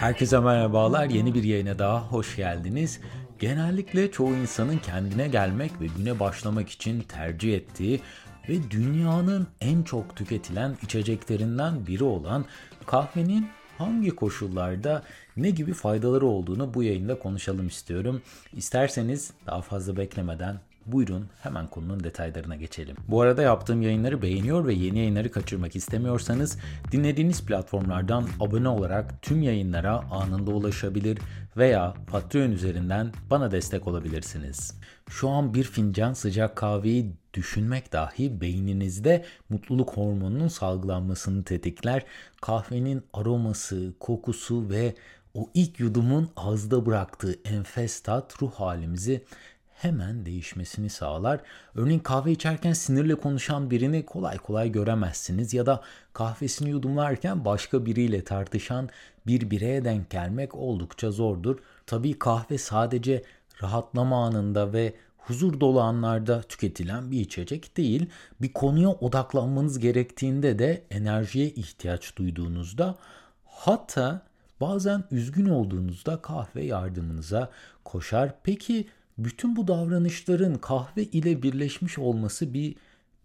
Herkese merhabalar. Yeni bir yayına daha hoş geldiniz. Genellikle çoğu insanın kendine gelmek ve güne başlamak için tercih ettiği ve dünyanın en çok tüketilen içeceklerinden biri olan kahvenin hangi koşullarda ne gibi faydaları olduğunu bu yayında konuşalım istiyorum. İsterseniz daha fazla beklemeden Buyurun hemen konunun detaylarına geçelim. Bu arada yaptığım yayınları beğeniyor ve yeni yayınları kaçırmak istemiyorsanız dinlediğiniz platformlardan abone olarak tüm yayınlara anında ulaşabilir veya Patreon üzerinden bana destek olabilirsiniz. Şu an bir fincan sıcak kahveyi düşünmek dahi beyninizde mutluluk hormonunun salgılanmasını tetikler. Kahvenin aroması, kokusu ve o ilk yudumun ağızda bıraktığı enfes tat ruh halimizi hemen değişmesini sağlar. Örneğin kahve içerken sinirle konuşan birini kolay kolay göremezsiniz ya da kahvesini yudumlarken başka biriyle tartışan bir bireye denk gelmek oldukça zordur. Tabii kahve sadece rahatlama anında ve huzur dolu anlarda tüketilen bir içecek değil. Bir konuya odaklanmanız gerektiğinde de enerjiye ihtiyaç duyduğunuzda hatta bazen üzgün olduğunuzda kahve yardımınıza koşar. Peki bütün bu davranışların kahve ile birleşmiş olması bir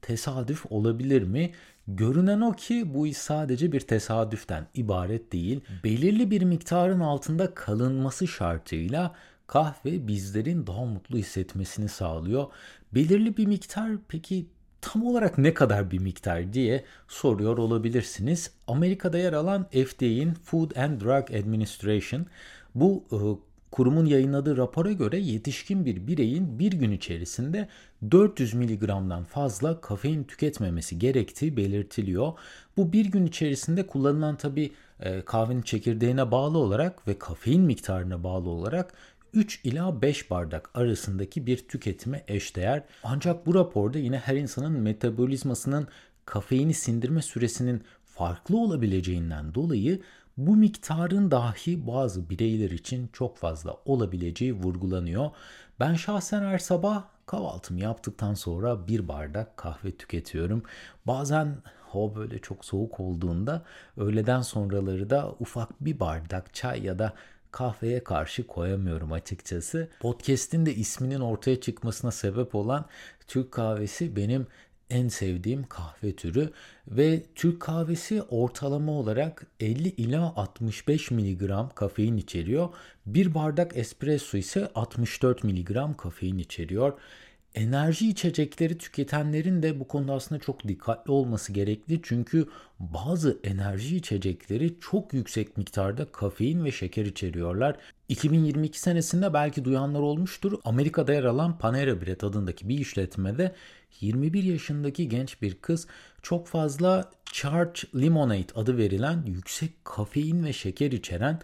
tesadüf olabilir mi? Görünen o ki bu iş sadece bir tesadüften ibaret değil. Belirli bir miktarın altında kalınması şartıyla kahve bizlerin daha mutlu hissetmesini sağlıyor. Belirli bir miktar peki tam olarak ne kadar bir miktar diye soruyor olabilirsiniz. Amerika'da yer alan FDA'in Food and Drug Administration bu ıı, Kurumun yayınladığı rapora göre yetişkin bir bireyin bir gün içerisinde 400 mg'dan fazla kafein tüketmemesi gerektiği belirtiliyor. Bu bir gün içerisinde kullanılan tabi e, kahvenin çekirdeğine bağlı olarak ve kafein miktarına bağlı olarak 3 ila 5 bardak arasındaki bir tüketime eşdeğer. Ancak bu raporda yine her insanın metabolizmasının kafeini sindirme süresinin farklı olabileceğinden dolayı bu miktarın dahi bazı bireyler için çok fazla olabileceği vurgulanıyor. Ben şahsen her sabah kahvaltımı yaptıktan sonra bir bardak kahve tüketiyorum. Bazen hava böyle çok soğuk olduğunda öğleden sonraları da ufak bir bardak çay ya da kahveye karşı koyamıyorum açıkçası. Podcast'in de isminin ortaya çıkmasına sebep olan Türk kahvesi benim en sevdiğim kahve türü ve Türk kahvesi ortalama olarak 50 ila 65 mg kafein içeriyor. Bir bardak espresso ise 64 mg kafein içeriyor. Enerji içecekleri tüketenlerin de bu konuda aslında çok dikkatli olması gerekli. Çünkü bazı enerji içecekleri çok yüksek miktarda kafein ve şeker içeriyorlar. 2022 senesinde belki duyanlar olmuştur. Amerika'da yer alan Panera Bread adındaki bir işletmede 21 yaşındaki genç bir kız çok fazla Charge Lemonade adı verilen yüksek kafein ve şeker içeren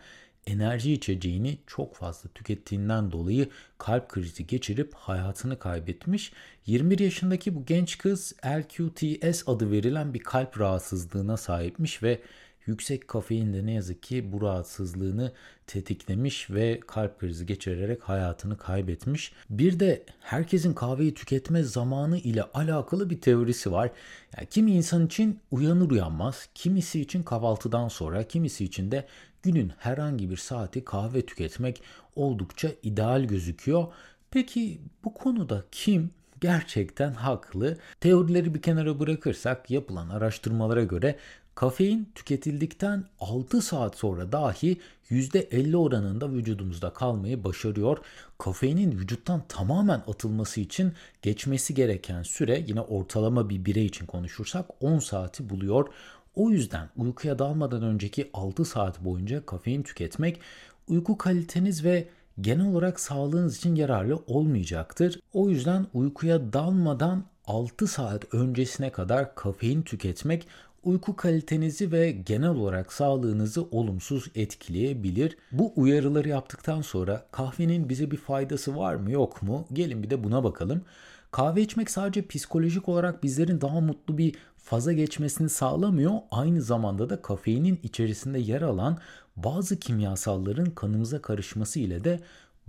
enerji içeceğini çok fazla tükettiğinden dolayı kalp krizi geçirip hayatını kaybetmiş. 21 yaşındaki bu genç kız LQTS adı verilen bir kalp rahatsızlığına sahipmiş ve yüksek kafein de ne yazık ki bu rahatsızlığını tetiklemiş ve kalp krizi geçirerek hayatını kaybetmiş. Bir de herkesin kahveyi tüketme zamanı ile alakalı bir teorisi var. Yani kimi insan için uyanır uyanmaz, kimisi için kahvaltıdan sonra, kimisi için de günün herhangi bir saati kahve tüketmek oldukça ideal gözüküyor. Peki bu konuda kim gerçekten haklı? Teorileri bir kenara bırakırsak yapılan araştırmalara göre Kafein tüketildikten 6 saat sonra dahi %50 oranında vücudumuzda kalmayı başarıyor. Kafeinin vücuttan tamamen atılması için geçmesi gereken süre yine ortalama bir birey için konuşursak 10 saati buluyor. O yüzden uykuya dalmadan önceki 6 saat boyunca kafein tüketmek uyku kaliteniz ve genel olarak sağlığınız için yararlı olmayacaktır. O yüzden uykuya dalmadan 6 saat öncesine kadar kafein tüketmek uyku kalitenizi ve genel olarak sağlığınızı olumsuz etkileyebilir. Bu uyarıları yaptıktan sonra kahvenin bize bir faydası var mı yok mu? Gelin bir de buna bakalım. Kahve içmek sadece psikolojik olarak bizlerin daha mutlu bir faza geçmesini sağlamıyor. Aynı zamanda da kafeinin içerisinde yer alan bazı kimyasalların kanımıza karışması ile de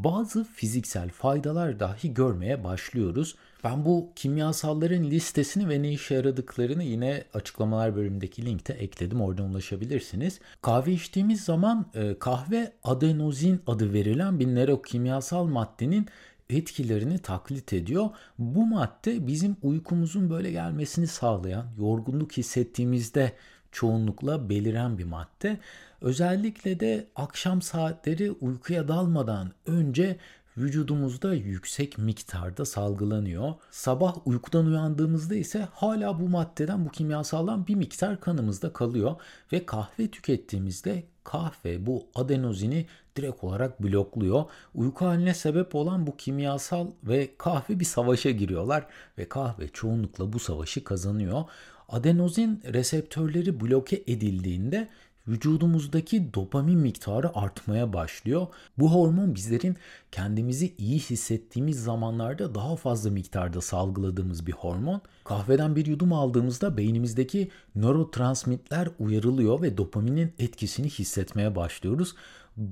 bazı fiziksel faydalar dahi görmeye başlıyoruz. Ben bu kimyasalların listesini ve ne işe yaradıklarını yine açıklamalar bölümündeki linkte ekledim. Oradan ulaşabilirsiniz. Kahve içtiğimiz zaman e, kahve adenozin adı verilen bir nörokimyasal maddenin etkilerini taklit ediyor. Bu madde bizim uykumuzun böyle gelmesini sağlayan, yorgunluk hissettiğimizde çoğunlukla beliren bir madde. Özellikle de akşam saatleri uykuya dalmadan önce vücudumuzda yüksek miktarda salgılanıyor. Sabah uykudan uyandığımızda ise hala bu maddeden, bu kimyasaldan bir miktar kanımızda kalıyor ve kahve tükettiğimizde kahve bu adenozini direkt olarak blokluyor. Uyku haline sebep olan bu kimyasal ve kahve bir savaşa giriyorlar ve kahve çoğunlukla bu savaşı kazanıyor. Adenozin reseptörleri bloke edildiğinde vücudumuzdaki dopamin miktarı artmaya başlıyor. Bu hormon bizlerin kendimizi iyi hissettiğimiz zamanlarda daha fazla miktarda salgıladığımız bir hormon. Kahveden bir yudum aldığımızda beynimizdeki nörotransmitler uyarılıyor ve dopaminin etkisini hissetmeye başlıyoruz.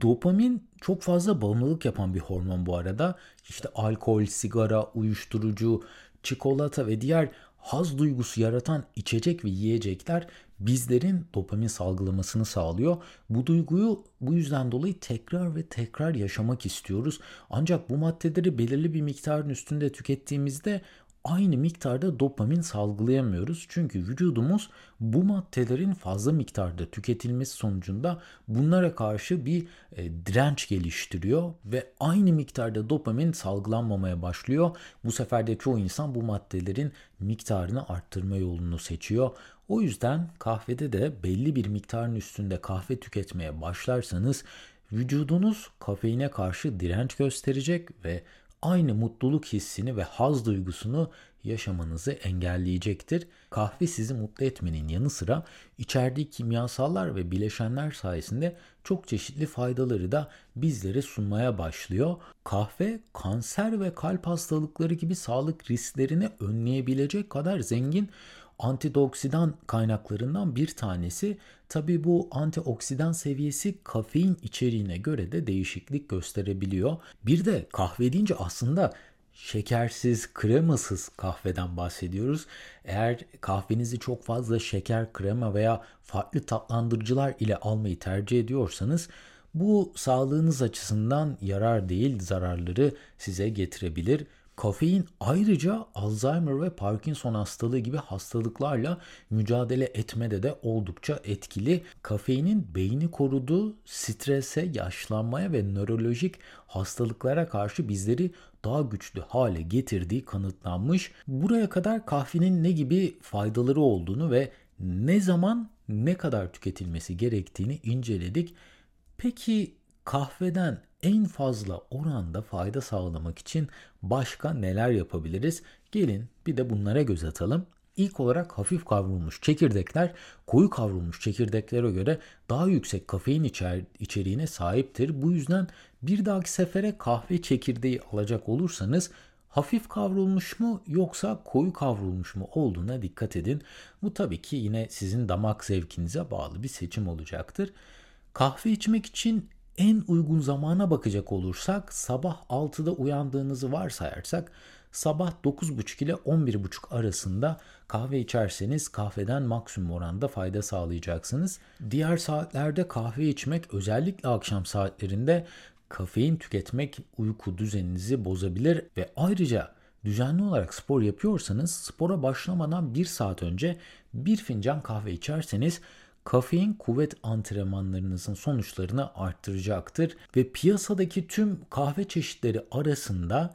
Dopamin çok fazla bağımlılık yapan bir hormon bu arada. İşte alkol, sigara, uyuşturucu, çikolata ve diğer haz duygusu yaratan içecek ve yiyecekler bizlerin dopamin salgılamasını sağlıyor. Bu duyguyu bu yüzden dolayı tekrar ve tekrar yaşamak istiyoruz. Ancak bu maddeleri belirli bir miktarın üstünde tükettiğimizde aynı miktarda dopamin salgılayamıyoruz. Çünkü vücudumuz bu maddelerin fazla miktarda tüketilmesi sonucunda bunlara karşı bir e, direnç geliştiriyor ve aynı miktarda dopamin salgılanmamaya başlıyor. Bu sefer de çoğu insan bu maddelerin miktarını arttırma yolunu seçiyor. O yüzden kahvede de belli bir miktarın üstünde kahve tüketmeye başlarsanız vücudunuz kafeine karşı direnç gösterecek ve aynı mutluluk hissini ve haz duygusunu yaşamanızı engelleyecektir. Kahve sizi mutlu etmenin yanı sıra içerdiği kimyasallar ve bileşenler sayesinde çok çeşitli faydaları da bizlere sunmaya başlıyor. Kahve kanser ve kalp hastalıkları gibi sağlık risklerini önleyebilecek kadar zengin antioksidan kaynaklarından bir tanesi. Tabi bu antioksidan seviyesi kafein içeriğine göre de değişiklik gösterebiliyor. Bir de kahve deyince aslında şekersiz, kremasız kahveden bahsediyoruz. Eğer kahvenizi çok fazla şeker, krema veya farklı tatlandırıcılar ile almayı tercih ediyorsanız bu sağlığınız açısından yarar değil, zararları size getirebilir. Kafein ayrıca Alzheimer ve Parkinson hastalığı gibi hastalıklarla mücadele etmede de oldukça etkili. Kafeinin beyni koruduğu strese, yaşlanmaya ve nörolojik hastalıklara karşı bizleri daha güçlü hale getirdiği kanıtlanmış. Buraya kadar kahvenin ne gibi faydaları olduğunu ve ne zaman ne kadar tüketilmesi gerektiğini inceledik. Peki kahveden en fazla oranda fayda sağlamak için başka neler yapabiliriz? Gelin bir de bunlara göz atalım. İlk olarak hafif kavrulmuş çekirdekler koyu kavrulmuş çekirdeklere göre daha yüksek kafein içer içeriğine sahiptir. Bu yüzden bir dahaki sefere kahve çekirdeği alacak olursanız hafif kavrulmuş mu yoksa koyu kavrulmuş mu olduğuna dikkat edin. Bu tabii ki yine sizin damak zevkinize bağlı bir seçim olacaktır. Kahve içmek için en uygun zamana bakacak olursak sabah 6'da uyandığınızı varsayarsak sabah 9.30 ile 11.30 arasında kahve içerseniz kahveden maksimum oranda fayda sağlayacaksınız. Diğer saatlerde kahve içmek özellikle akşam saatlerinde kafein tüketmek uyku düzeninizi bozabilir ve ayrıca düzenli olarak spor yapıyorsanız spora başlamadan bir saat önce bir fincan kahve içerseniz kafein kuvvet antrenmanlarınızın sonuçlarını arttıracaktır ve piyasadaki tüm kahve çeşitleri arasında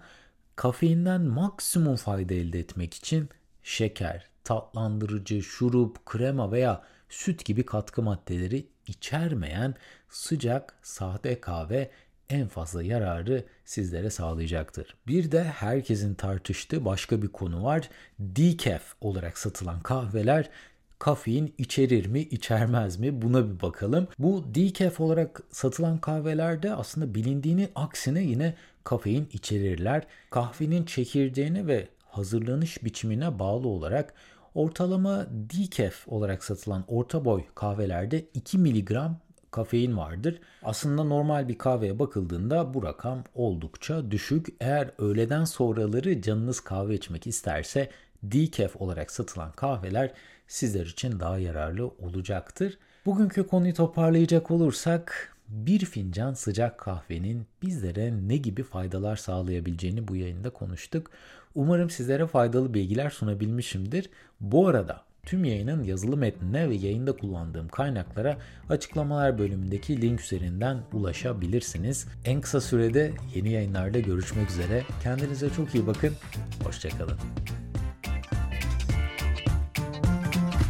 kafeinden maksimum fayda elde etmek için şeker, tatlandırıcı, şurup, krema veya süt gibi katkı maddeleri içermeyen sıcak sade kahve en fazla yararı sizlere sağlayacaktır. Bir de herkesin tartıştığı başka bir konu var. Decaf olarak satılan kahveler kafein içerir mi içermez mi buna bir bakalım. Bu decaf olarak satılan kahvelerde aslında bilindiğini aksine yine kafein içerirler. Kahvenin çekirdeğine ve hazırlanış biçimine bağlı olarak ortalama decaf olarak satılan orta boy kahvelerde 2 miligram kafein vardır. Aslında normal bir kahveye bakıldığında bu rakam oldukça düşük. Eğer öğleden sonraları canınız kahve içmek isterse decaf olarak satılan kahveler sizler için daha yararlı olacaktır. Bugünkü konuyu toparlayacak olursak bir fincan sıcak kahvenin bizlere ne gibi faydalar sağlayabileceğini bu yayında konuştuk. Umarım sizlere faydalı bilgiler sunabilmişimdir. Bu arada tüm yayının yazılı metnine ve yayında kullandığım kaynaklara açıklamalar bölümündeki link üzerinden ulaşabilirsiniz. En kısa sürede yeni yayınlarda görüşmek üzere. Kendinize çok iyi bakın. Hoşçakalın.